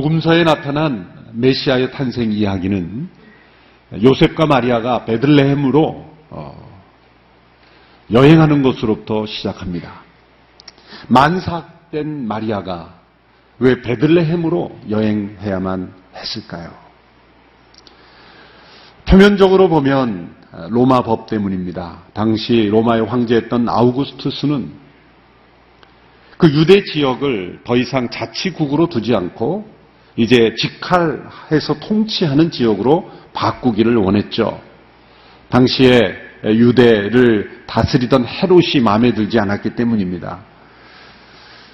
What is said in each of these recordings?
복음서에 나타난 메시아의 탄생 이야기는 요셉과 마리아가 베들레헴으로 어, 여행하는 것으로부터 시작합니다. 만삭된 마리아가 왜 베들레헴으로 여행해야만 했을까요? 표면적으로 보면 로마 법 때문입니다. 당시 로마의 황제였던 아우구스투스는 그 유대 지역을 더 이상 자치국으로 두지 않고 이제 직할해서 통치하는 지역으로 바꾸기를 원했죠. 당시에 유대를 다스리던 헤롯이 마음에 들지 않았기 때문입니다.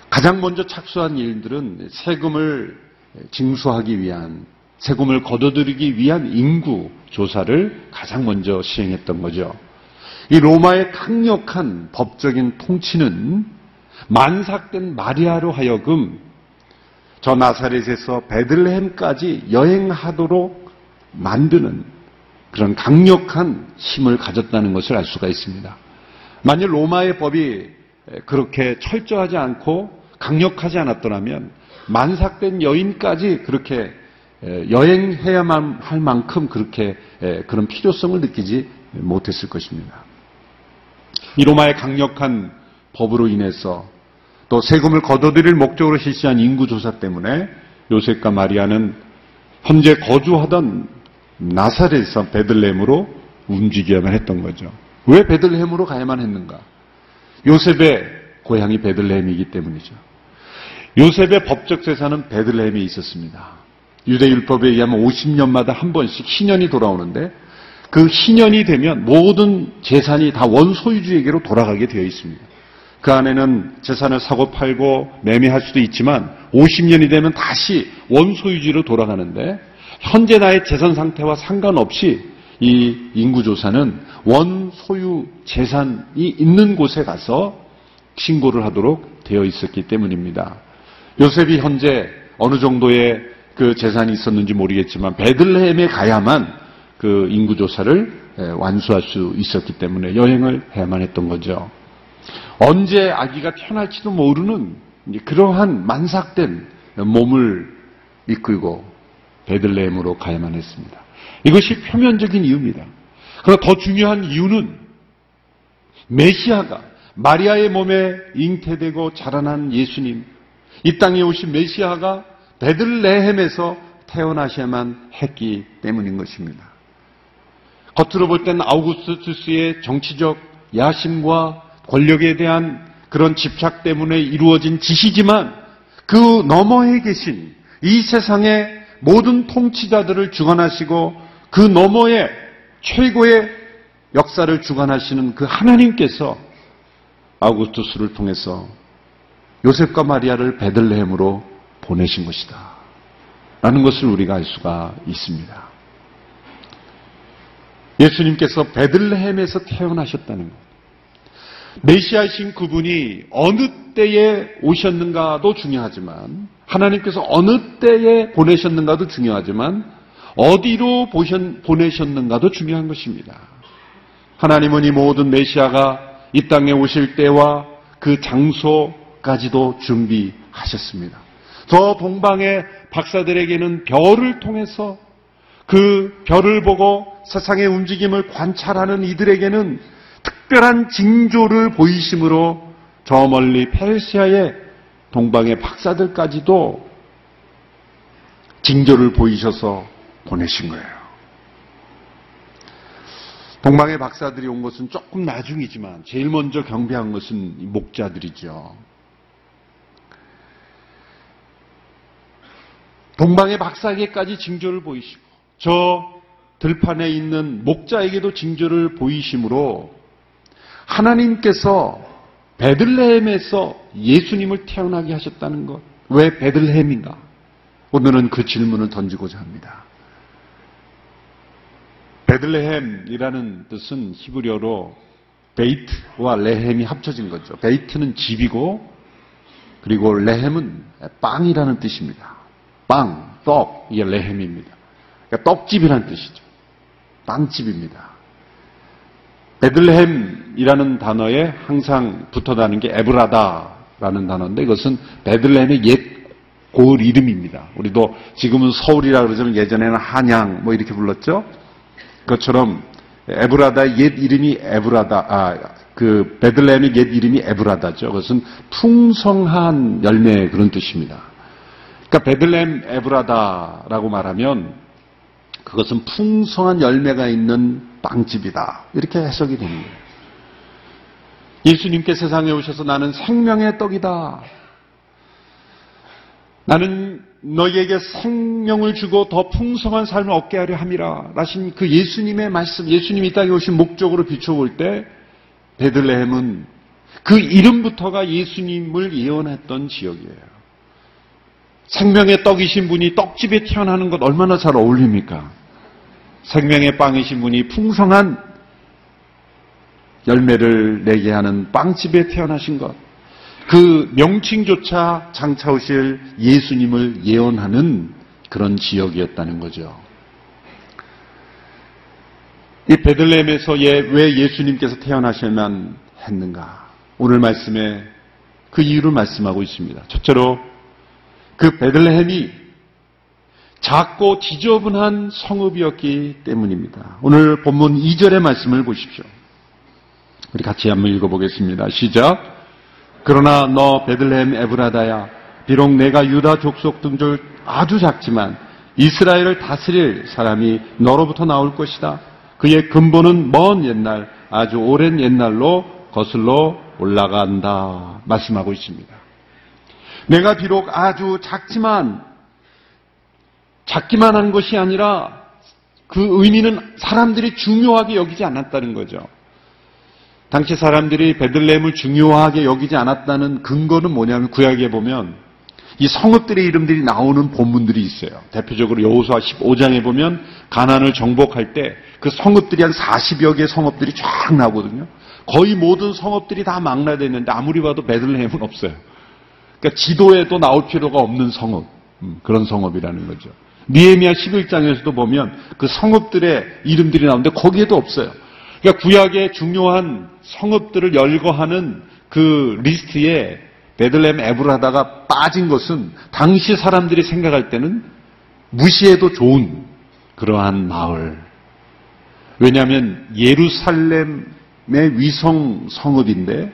가장 먼저 착수한 일들은 세금을 징수하기 위한 세금을 거둬들이기 위한 인구 조사를 가장 먼저 시행했던 거죠. 이 로마의 강력한 법적인 통치는 만삭된 마리아로 하여금 저 나사렛에서 베들레헴까지 여행하도록 만드는 그런 강력한 힘을 가졌다는 것을 알 수가 있습니다. 만일 로마의 법이 그렇게 철저하지 않고 강력하지 않았더라면 만삭된 여인까지 그렇게 여행해야만 할 만큼 그렇게 그런 필요성을 느끼지 못했을 것입니다. 이 로마의 강력한 법으로 인해서 또 세금을 거둬들일 목적으로 실시한 인구조사 때문에 요셉과 마리아는 현재 거주하던 나사렛에서 베들레헴으로 움직여야만 했던 거죠. 왜 베들레헴으로 가야만 했는가? 요셉의 고향이 베들레헴이기 때문이죠. 요셉의 법적 재산은 베들레헴에 있었습니다. 유대율법에 의하면 50년마다 한 번씩 희년이 돌아오는데 그 희년이 되면 모든 재산이 다 원소유주에게로 돌아가게 되어 있습니다. 그 안에는 재산을 사고 팔고 매매할 수도 있지만 50년이 되면 다시 원소유지로 돌아가는데 현재 나의 재산 상태와 상관없이 이 인구조사는 원소유 재산이 있는 곳에 가서 신고를 하도록 되어 있었기 때문입니다. 요셉이 현재 어느 정도의 그 재산이 있었는지 모르겠지만 베들레헴에 가야만 그 인구조사를 완수할 수 있었기 때문에 여행을 해야만 했던 거죠. 언제 아기가 태어날지도 모르는 그러한 만삭된 몸을 이끌고 베들레헴으로 가야만 했습니다. 이것이 표면적인 이유입니다. 그러나 더 중요한 이유는 메시아가 마리아의 몸에 잉태되고 자라난 예수님, 이 땅에 오신 메시아가 베들레헴에서 태어나셔야만 했기 때문인 것입니다. 겉으로 볼 때는 아우구스투스의 정치적 야심과 권력에 대한 그런 집착 때문에 이루어진 짓이지만 그 너머에 계신 이 세상의 모든 통치자들을 주관하시고 그 너머에 최고의 역사를 주관하시는 그 하나님께서 아우구스투스를 통해서 요셉과 마리아를 베들레헴으로 보내신 것이다. 라는 것을 우리가 알 수가 있습니다. 예수님께서 베들레헴에서 태어나셨다는 것. 메시아이신 그분이 어느 때에 오셨는가도 중요하지만 하나님께서 어느 때에 보내셨는가도 중요하지만 어디로 보내셨는가도 중요한 것입니다. 하나님은 이 모든 메시아가 이 땅에 오실 때와 그 장소까지도 준비하셨습니다. 저 동방의 박사들에게는 별을 통해서 그 별을 보고 세상의 움직임을 관찰하는 이들에게는 특별한 징조를 보이심으로 저 멀리 페르시아의 동방의 박사들까지도 징조를 보이셔서 보내신 거예요. 동방의 박사들이 온 것은 조금 나중이지만 제일 먼저 경배한 것은 목자들이죠. 동방의 박사에게까지 징조를 보이시고 저 들판에 있는 목자에게도 징조를 보이심으로 하나님께서 베들레헴에서 예수님을 태어나게 하셨다는 것. 왜 베들레헴인가? 오늘은 그 질문을 던지고자 합니다. 베들레헴이라는 뜻은 히브리어로 베이트와 레헴이 합쳐진 거죠. 베이트는 집이고 그리고 레헴은 빵이라는 뜻입니다. 빵, 떡, 이게 레헴입니다. 그러니까 떡집이라는 뜻이죠. 빵집입니다. 베들레헴 이라는 단어에 항상 붙어 다는 게 에브라다라는 단어인데 이것은 베들레헴의 옛 고을 이름입니다. 우리도 지금은 서울이라 그러지만 예전에는 한양 뭐 이렇게 불렀죠. 그것처럼 에브라다의 옛 이름이 에브라다, 아, 그 베들레헴의 옛 이름이 에브라다죠. 그것은 풍성한 열매 그런 뜻입니다. 그러니까 베들레헴 에브라다라고 말하면 그것은 풍성한 열매가 있는 빵집이다. 이렇게 해석이 됩니다. 예수님께 세상에 오셔서 나는 생명의 떡이다. 나는 너희에게 생명을 주고 더 풍성한 삶을 얻게 하려 함이라. 라신 그 예수님의 말씀, 예수님이 땅에 오신 목적으로 비춰볼 때 베들레헴은 그 이름부터가 예수님을 예언했던 지역이에요. 생명의 떡이신 분이 떡집에 태어나는 것 얼마나 잘 어울립니까? 생명의 빵이신 분이 풍성한 열매를 내게 하는 빵집에 태어나신 것. 그 명칭조차 장차 오실 예수님을 예언하는 그런 지역이었다는 거죠. 이 베들레헴에서 왜 예수님께서 태어나셔야만 했는가? 오늘 말씀에 그 이유를 말씀하고 있습니다. 첫째로 그 베들레헴이 작고 지저분한 성읍이었기 때문입니다. 오늘 본문 2절의 말씀을 보십시오. 우리 같이 한번 읽어보겠습니다. 시작. 그러나 너 베들레헴 에브라다야 비록 내가 유다 족속 등 줄 아주 작지만 이스라엘을 다스릴 사람이 너로부터 나올 것이다. 그의 근본은 먼 옛날 아주 오랜 옛날로 거슬러 올라간다 말씀하고 있습니다. 내가 비록 아주 작지만 작기만 한 것이 아니라 그 의미는 사람들이 중요하게 여기지 않았다는 거죠. 당시 사람들이 베들레헴을 중요하게 여기지 않았다는 근거는 뭐냐면 구약에 보면 이 성읍들의 이름들이 나오는 본문들이 있어요. 대표적으로 여호수아 15장에 보면 가난을 정복할 때 그 성읍들이 한 40여 개의 성읍들이 쫙 나오거든요. 거의 모든 성읍들이 다 망라됐는데 아무리 봐도 베들레헴은 없어요. 그러니까 지도에도 나올 필요가 없는 성읍. 음, 그런 성읍이라는 거죠. 느헤미야 11장에서도 보면 그 성읍들의 이름들이 나오는데 거기에도 없어요. 그러니까 구약의 중요한 성읍들을 열거하는 그 리스트에 베들레헴 에브라다가 빠진 것은 당시 사람들이 생각할 때는 무시해도 좋은 그러한 마을. 왜냐하면 예루살렘의 위성 성읍인데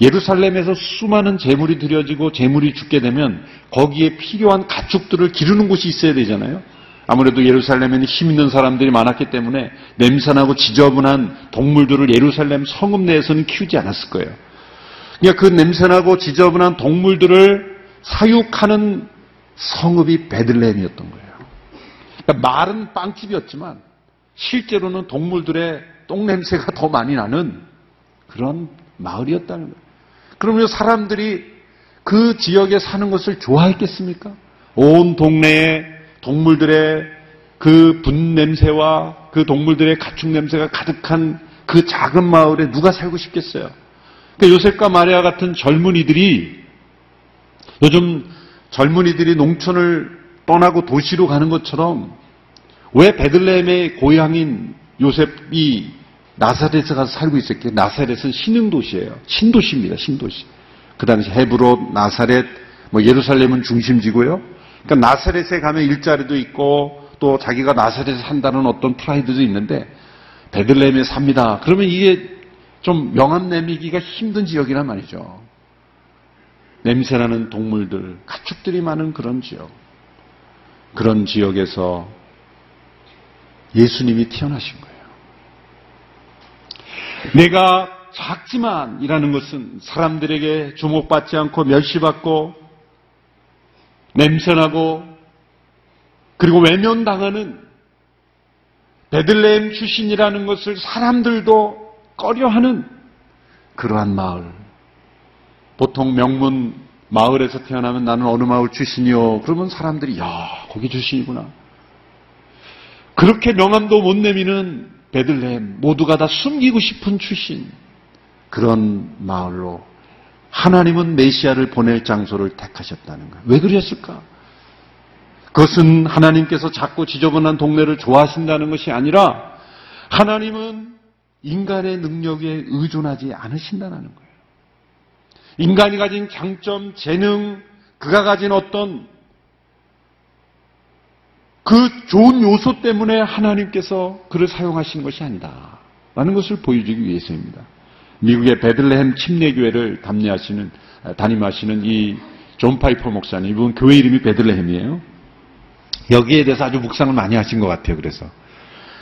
예루살렘에서 수많은 재물이 드려지고 재물이 죽게 되면 거기에 필요한 가축들을 기르는 곳이 있어야 되잖아요. 아무래도 예루살렘에는 힘 있는 사람들이 많았기 때문에 냄새나고 지저분한 동물들을 예루살렘 성읍 내에서는 키우지 않았을 거예요. 그러니까 그 냄새나고 지저분한 동물들을 사육하는 성읍이 베들레헴이었던 거예요. 그러니까 말은 빵집이었지만 실제로는 동물들의 똥냄새가 더 많이 나는 그런 마을이었다는 거예요. 그러면 사람들이 그 지역에 사는 것을 좋아했겠습니까? 온 동네에 동물들의 그 분 냄새와 그 동물들의 가축 냄새가 가득한 그 작은 마을에 누가 살고 싶겠어요? 그러니까 요셉과 마리아 같은 젊은이들이 요즘 젊은이들이 농촌을 떠나고 도시로 가는 것처럼 왜 베들레헴의 고향인 요셉이 나사렛에 가서 살고 있었기에 나사렛은 신흥 도시예요. 신도시입니다. 신도시. 그 당시 헤브론, 나사렛, 뭐 예루살렘은 중심지고요. 그러니까 나사렛에 가면 일자리도 있고 또 자기가 나사렛에 산다는 어떤 프라이드도 있는데 베들레헴에 삽니다. 그러면 이게 좀 명함 내미기가 힘든 지역이란 말이죠. 냄새나는 동물들, 가축들이 많은 그런 지역. 그런 지역에서 예수님이 태어나신 거예요. 내가 작지만 이라는 것은 사람들에게 주목받지 않고 멸시받고 냄새나고 그리고 외면당하는 베들레헴 출신이라는 것을 사람들도 꺼려하는 그러한 마을. 보통 명문 마을에서 태어나면 나는 어느 마을 출신이요. 그러면 사람들이 야 거기 출신이구나. 그렇게 명함도 못 내미는 베들레헴 모두가 다 숨기고 싶은 출신 그런 마을로 하나님은 메시아를 보낼 장소를 택하셨다는 거예요. 왜 그러셨을까? 그것은 하나님께서 작고 지저분한 동네를 좋아하신다는 것이 아니라 하나님은 인간의 능력에 의존하지 않으신다는 거예요. 인간이 가진 장점, 재능, 그가 가진 어떤 그 좋은 요소 때문에 하나님께서 그를 사용하신 것이 아니다. 라는 것을 보여주기 위해서입니다. 미국의 베들레헴 침례교회를 담례하시는, 담임하시는 이 존 파이퍼 목사님, 이분 교회 이름이 베들레헴이에요. 여기에 대해서 아주 묵상을 많이 하신 것 같아요, 그래서.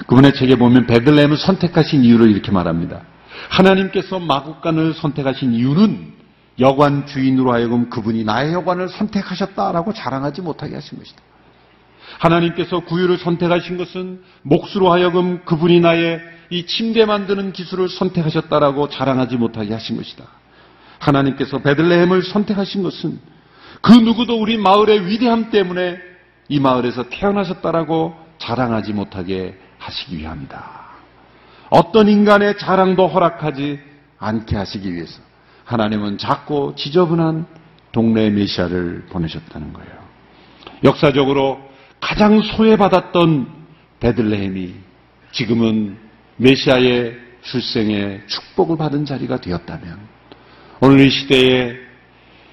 그분의 책에 보면 베들레헴을 선택하신 이유를 이렇게 말합니다. 하나님께서 마국간을 선택하신 이유는 여관 주인으로 하여금 그분이 나의 여관을 선택하셨다라고 자랑하지 못하게 하신 것이다. 하나님께서 구유를 선택하신 것은 목수로 하여금 그분이 나의 이 침대 만드는 기술을 선택하셨다라고 자랑하지 못하게 하신 것이다. 하나님께서 베들레헴을 선택하신 것은 그 누구도 우리 마을의 위대함 때문에 이 마을에서 태어나셨다라고 자랑하지 못하게 하시기 위함이다. 어떤 인간의 자랑도 허락하지 않게 하시기 위해서 하나님은 작고 지저분한 동네 메시아를 보내셨다는 거예요. 역사적으로 가장 소외받았던 베들레헴이 지금은 메시아의 출생의 축복을 받은 자리가 되었다면 오늘 이 시대에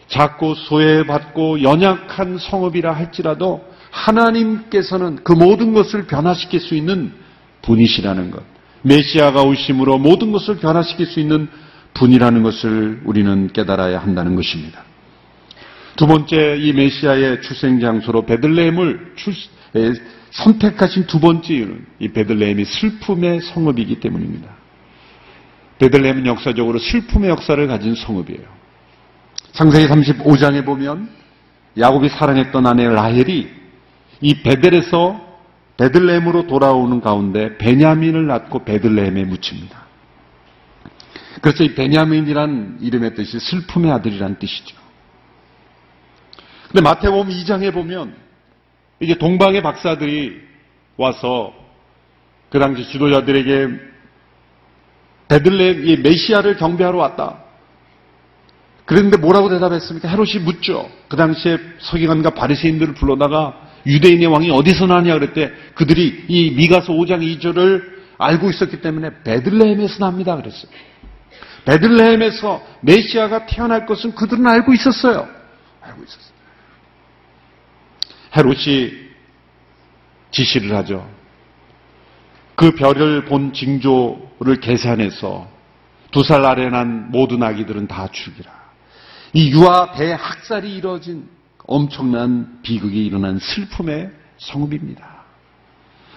작고 소외받고 연약한 성읍이라 할지라도 하나님께서는 그 모든 것을 변화시킬 수 있는 분이시라는 것. 메시아가 오심으로 모든 것을 변화시킬 수 있는 분이라는 것을 우리는 깨달아야 한다는 것입니다. 두 번째 이 메시아의 출생 장소로 베들레헴을 출, 선택하신 두 번째 이유는 이 베들레헴이 슬픔의 성읍이기 때문입니다. 베들레헴은 역사적으로 슬픔의 역사를 가진 성읍이에요. 창세기 35장에 보면 야곱이 사랑했던 아내 라헬이 이 베델에서 베들레헴으로 돌아오는 가운데 베냐민을 낳고 베들레헴에 묻힙니다. 그래서 이 베냐민이란 이름의 뜻이 슬픔의 아들이란 뜻이죠. 근데 마태복음 2장에 보면 이제 동방의 박사들이 와서 그 당시 지도자들에게 베들레헴 이 메시아를 경배하러 왔다. 그랬는데 뭐라고 대답했습니까? 헤롯이 묻죠. 그 당시에 서기관과 바리새인들을 불러다가 유대인의 왕이 어디서 나냐 그랬대. 그들이 이 미가서 5장 2절을 알고 있었기 때문에 베들레헴에서 납니다 그랬어요. 베들레헴에서 메시아가 태어날 것은 그들은 알고 있었어요. 알고 있었어요. 헤롯이 지시를 하죠. 그 별을 본 징조를 계산해서 두 살 아래 난 모든 아기들은 다 죽이라. 이 유아 대학살이 이루어진 엄청난 비극이 일어난 슬픔의 성읍입니다.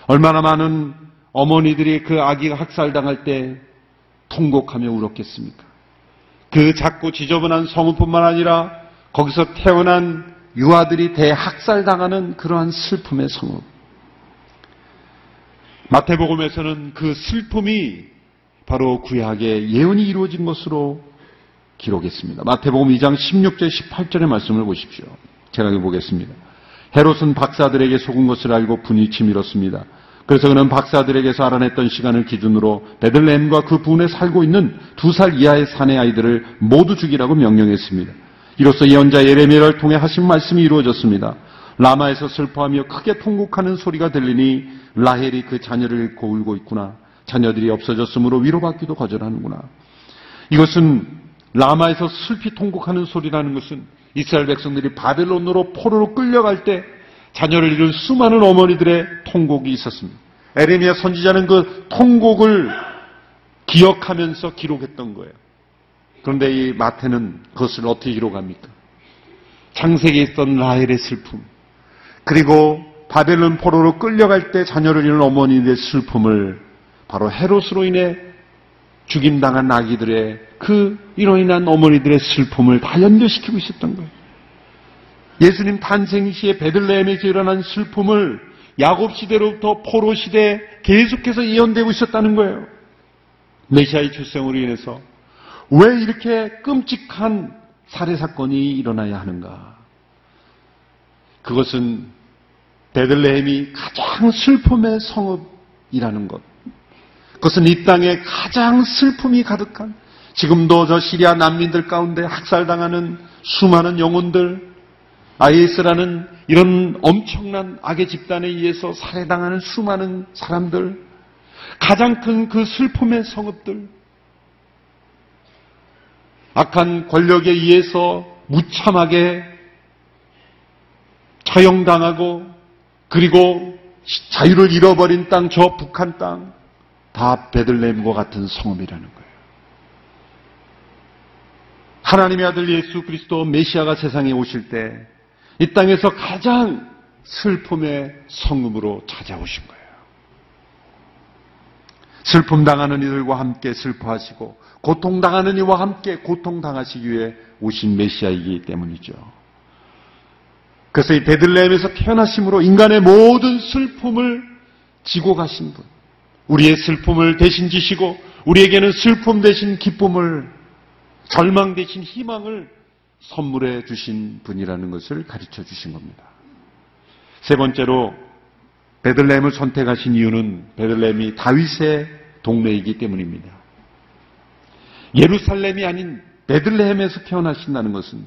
얼마나 많은 어머니들이 그 아기가 학살당할 때 통곡하며 울었겠습니까? 그 작고 지저분한 성읍뿐만 아니라 거기서 태어난 유아들이 대학살당하는 그러한 슬픔의 성읍. 마태복음에서는 그 슬픔이 바로 구약의 예언이 이루어진 것으로 기록했습니다. 마태복음 2장 16절 18절의 말씀을 보십시오. 제가 보겠습니다. 헤롯은 박사들에게 속은 것을 알고 분이 치밀었습니다. 그래서 그는 박사들에게서 알아냈던 시간을 기준으로 베들레헴과 그 부근에 살고 있는 두 살 이하의 사내 아이들을 모두 죽이라고 명령했습니다. 이로써 예언자 예레미야를 통해 하신 말씀이 이루어졌습니다. 라마에서 슬퍼하며 크게 통곡하는 소리가 들리니 라헬이 그 자녀를 잃고 울고 있구나. 자녀들이 없어졌으므로 위로받기도 거절하는구나. 이것은 라마에서 슬피 통곡하는 소리라는 것은 이스라엘 백성들이 바벨론으로 포로로 끌려갈 때 자녀를 잃은 수많은 어머니들의 통곡이 있었습니다. 에레미야 선지자는 그 통곡을 기억하면서 기록했던 거예요. 그런데 이 마태는 그것을 어떻게 기록합니까? 창세기에 있던 라헬의 슬픔, 그리고 바벨론 포로로 끌려갈 때 자녀를 잃은 어머니의 슬픔을 바로 헤롯으로 인해 죽임당한 아기들의 그 이로 인한 어머니들의 슬픔을 다 연결시키고 있었던 거예요. 예수님 탄생 시에 베들레헴에서 일어난 슬픔을 야곱 시대로부터 포로 시대에 계속해서 이연되고 있었다는 거예요. 메시아의 출생으로 인해서 왜 이렇게 끔찍한 살해 사건이 일어나야 하는가? 그것은 베들레헴이 가장 슬픔의 성읍이라는 것. 그것은 이 땅에 가장 슬픔이 가득한 지금도 저 시리아 난민들 가운데 학살당하는 수많은 영혼들, IS라는 이런 엄청난 악의 집단에 의해서 살해당하는 수많은 사람들, 가장 큰 그 슬픔의 성읍들, 악한 권력에 의해서 무참하게 처형당하고 그리고 자유를 잃어버린 땅, 저 북한 땅, 다 베들레헴과 같은 성읍이라는 거예요. 하나님의 아들 예수 그리스도 메시아가 세상에 오실 때 이 땅에서 가장 슬픔의 성읍으로 찾아오신 거예요. 슬픔 당하는 이들과 함께 슬퍼하시고 고통 당하는 이와 함께 고통 당하시기 위해 오신 메시아이기 때문이죠. 그래서 이 베들레헴에서 태어나심으로 인간의 모든 슬픔을 지고 가신 분, 우리의 슬픔을 대신 지시고 우리에게는 슬픔 대신 기쁨을 절망 대신 희망을 선물해 주신 분이라는 것을 가르쳐 주신 겁니다. 세 번째로 베들레헴을 선택하신 이유는 베들레헴이 다윗의 동네이기 때문입니다. 예루살렘이 아닌 베들레헴에서 태어나신다는 것은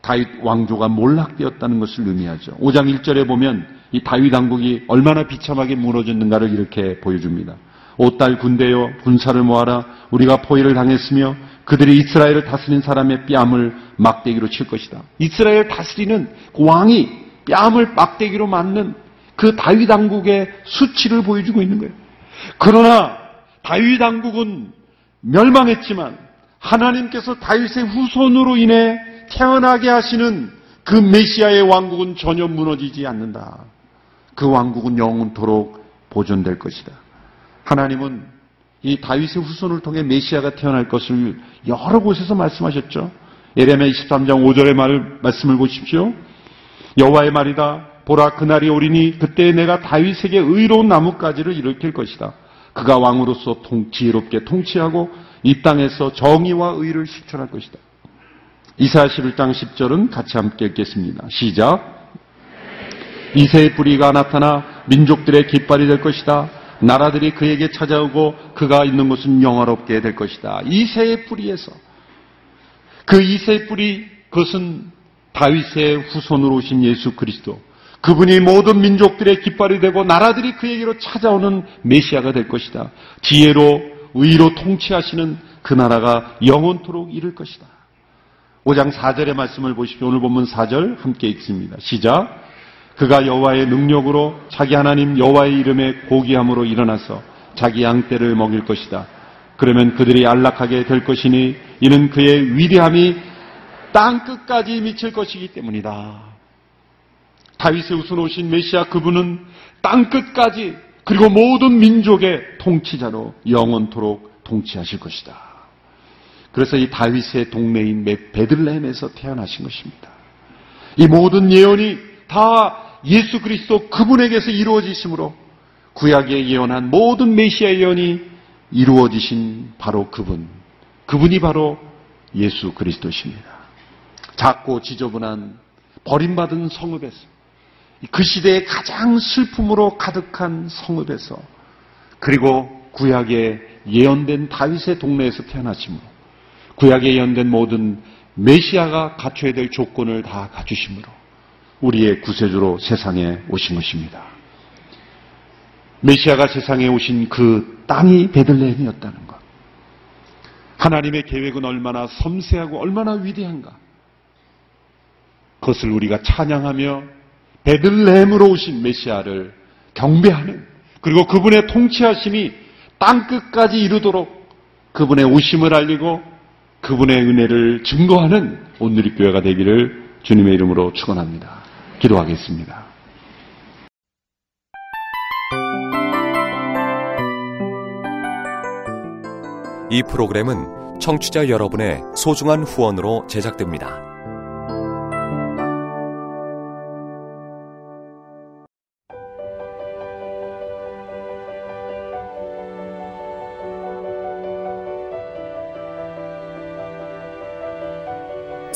다윗 왕조가 몰락되었다는 것을 의미하죠. 5장 1절에 보면 이 다윗 왕국이 얼마나 비참하게 무너졌는가를 이렇게 보여줍니다. 오딸 군대여 군사를 모아라 우리가 포위를 당했으며 그들이 이스라엘을 다스린 사람의 뺨을 막대기로 칠 것이다. 이스라엘 다스리는 그 왕이 뺨을 막대기로 맞는 그 다윗 왕국의 수치를 보여주고 있는 거예요. 그러나 다윗 왕국은 멸망했지만 하나님께서 다윗의 후손으로 인해 태어나게 하시는 그 메시아의 왕국은 전혀 무너지지 않는다. 그 왕국은 영원토록 보존될 것이다. 하나님은 이 다윗의 후손을 통해 메시아가 태어날 것을 여러 곳에서 말씀하셨죠. 예레미야 23장 5절의 말 말씀을 보십시오. 여호와의 말이다. 보라 그날이 오리니 그때 내가 다윗에게 의로운 나뭇가지를 일으킬 것이다. 그가 왕으로서 통, 지혜롭게 통치하고 이 땅에서 정의와 의를 실천할 것이다. 이사야 11장 10절은 같이 함께 읽겠습니다. 시작. 이새의 뿌리가 나타나 민족들의 깃발이 될 것이다. 나라들이 그에게 찾아오고 그가 있는 곳은 영화롭게 될 것이다. 이새의 뿌리에서 그 이새의 뿌리 그것은 다윗의 후손으로 오신 예수 그리스도 그분이 모든 민족들의 깃발이 되고 나라들이 그에게로 찾아오는 메시아가 될 것이다. 지혜로 의로 통치하시는 그 나라가 영원토록 이를 것이다. 5장 4절의 말씀을 보십시오. 오늘 본문 4절 함께 읽습니다. 시작. 그가 여호와의 능력으로 자기 하나님 여호와의 이름에 고기함으로 일어나서 자기 양떼를 먹일 것이다. 그러면 그들이 안락하게 될 것이니 이는 그의 위대함이 땅 끝까지 미칠 것이기 때문이다. 다윗의 우선 오신 메시아 그분은 땅 끝까지 그리고 모든 민족의 통치자로 영원토록 통치하실 것이다. 그래서 이 다윗의 동네인 베들레헴에서 태어나신 것입니다. 이 모든 예언이 다 예수 그리스도 그분에게서 이루어지심으로 구약에 예언한 모든 메시아 예언이 이루어지신 바로 그분. 그분이 바로 예수 그리스도십니다. 작고 지저분한 버림받은 성읍에서 그 시대의 가장 슬픔으로 가득한 성읍에서 그리고 구약에 예언된 다윗의 동네에서 태어나심으로 구약에 예언된 모든 메시아가 갖춰야 될 조건을 다 갖추심으로 우리의 구세주로 세상에 오신 것입니다. 메시아가 세상에 오신 그 땅이 베들레헴이었다는 것. 하나님의 계획은 얼마나 섬세하고 얼마나 위대한가. 그것을 우리가 찬양하며 베들레헴으로 오신 메시아를 경배하는 그리고 그분의 통치하심이 땅 끝까지 이루도록 그분의 오심을 알리고 그분의 은혜를 증거하는 온누리 교회가 되기를 주님의 이름으로 축원합니다. 기도하겠습니다. 이 프로그램은 청취자 여러분의 소중한 후원으로 제작됩니다.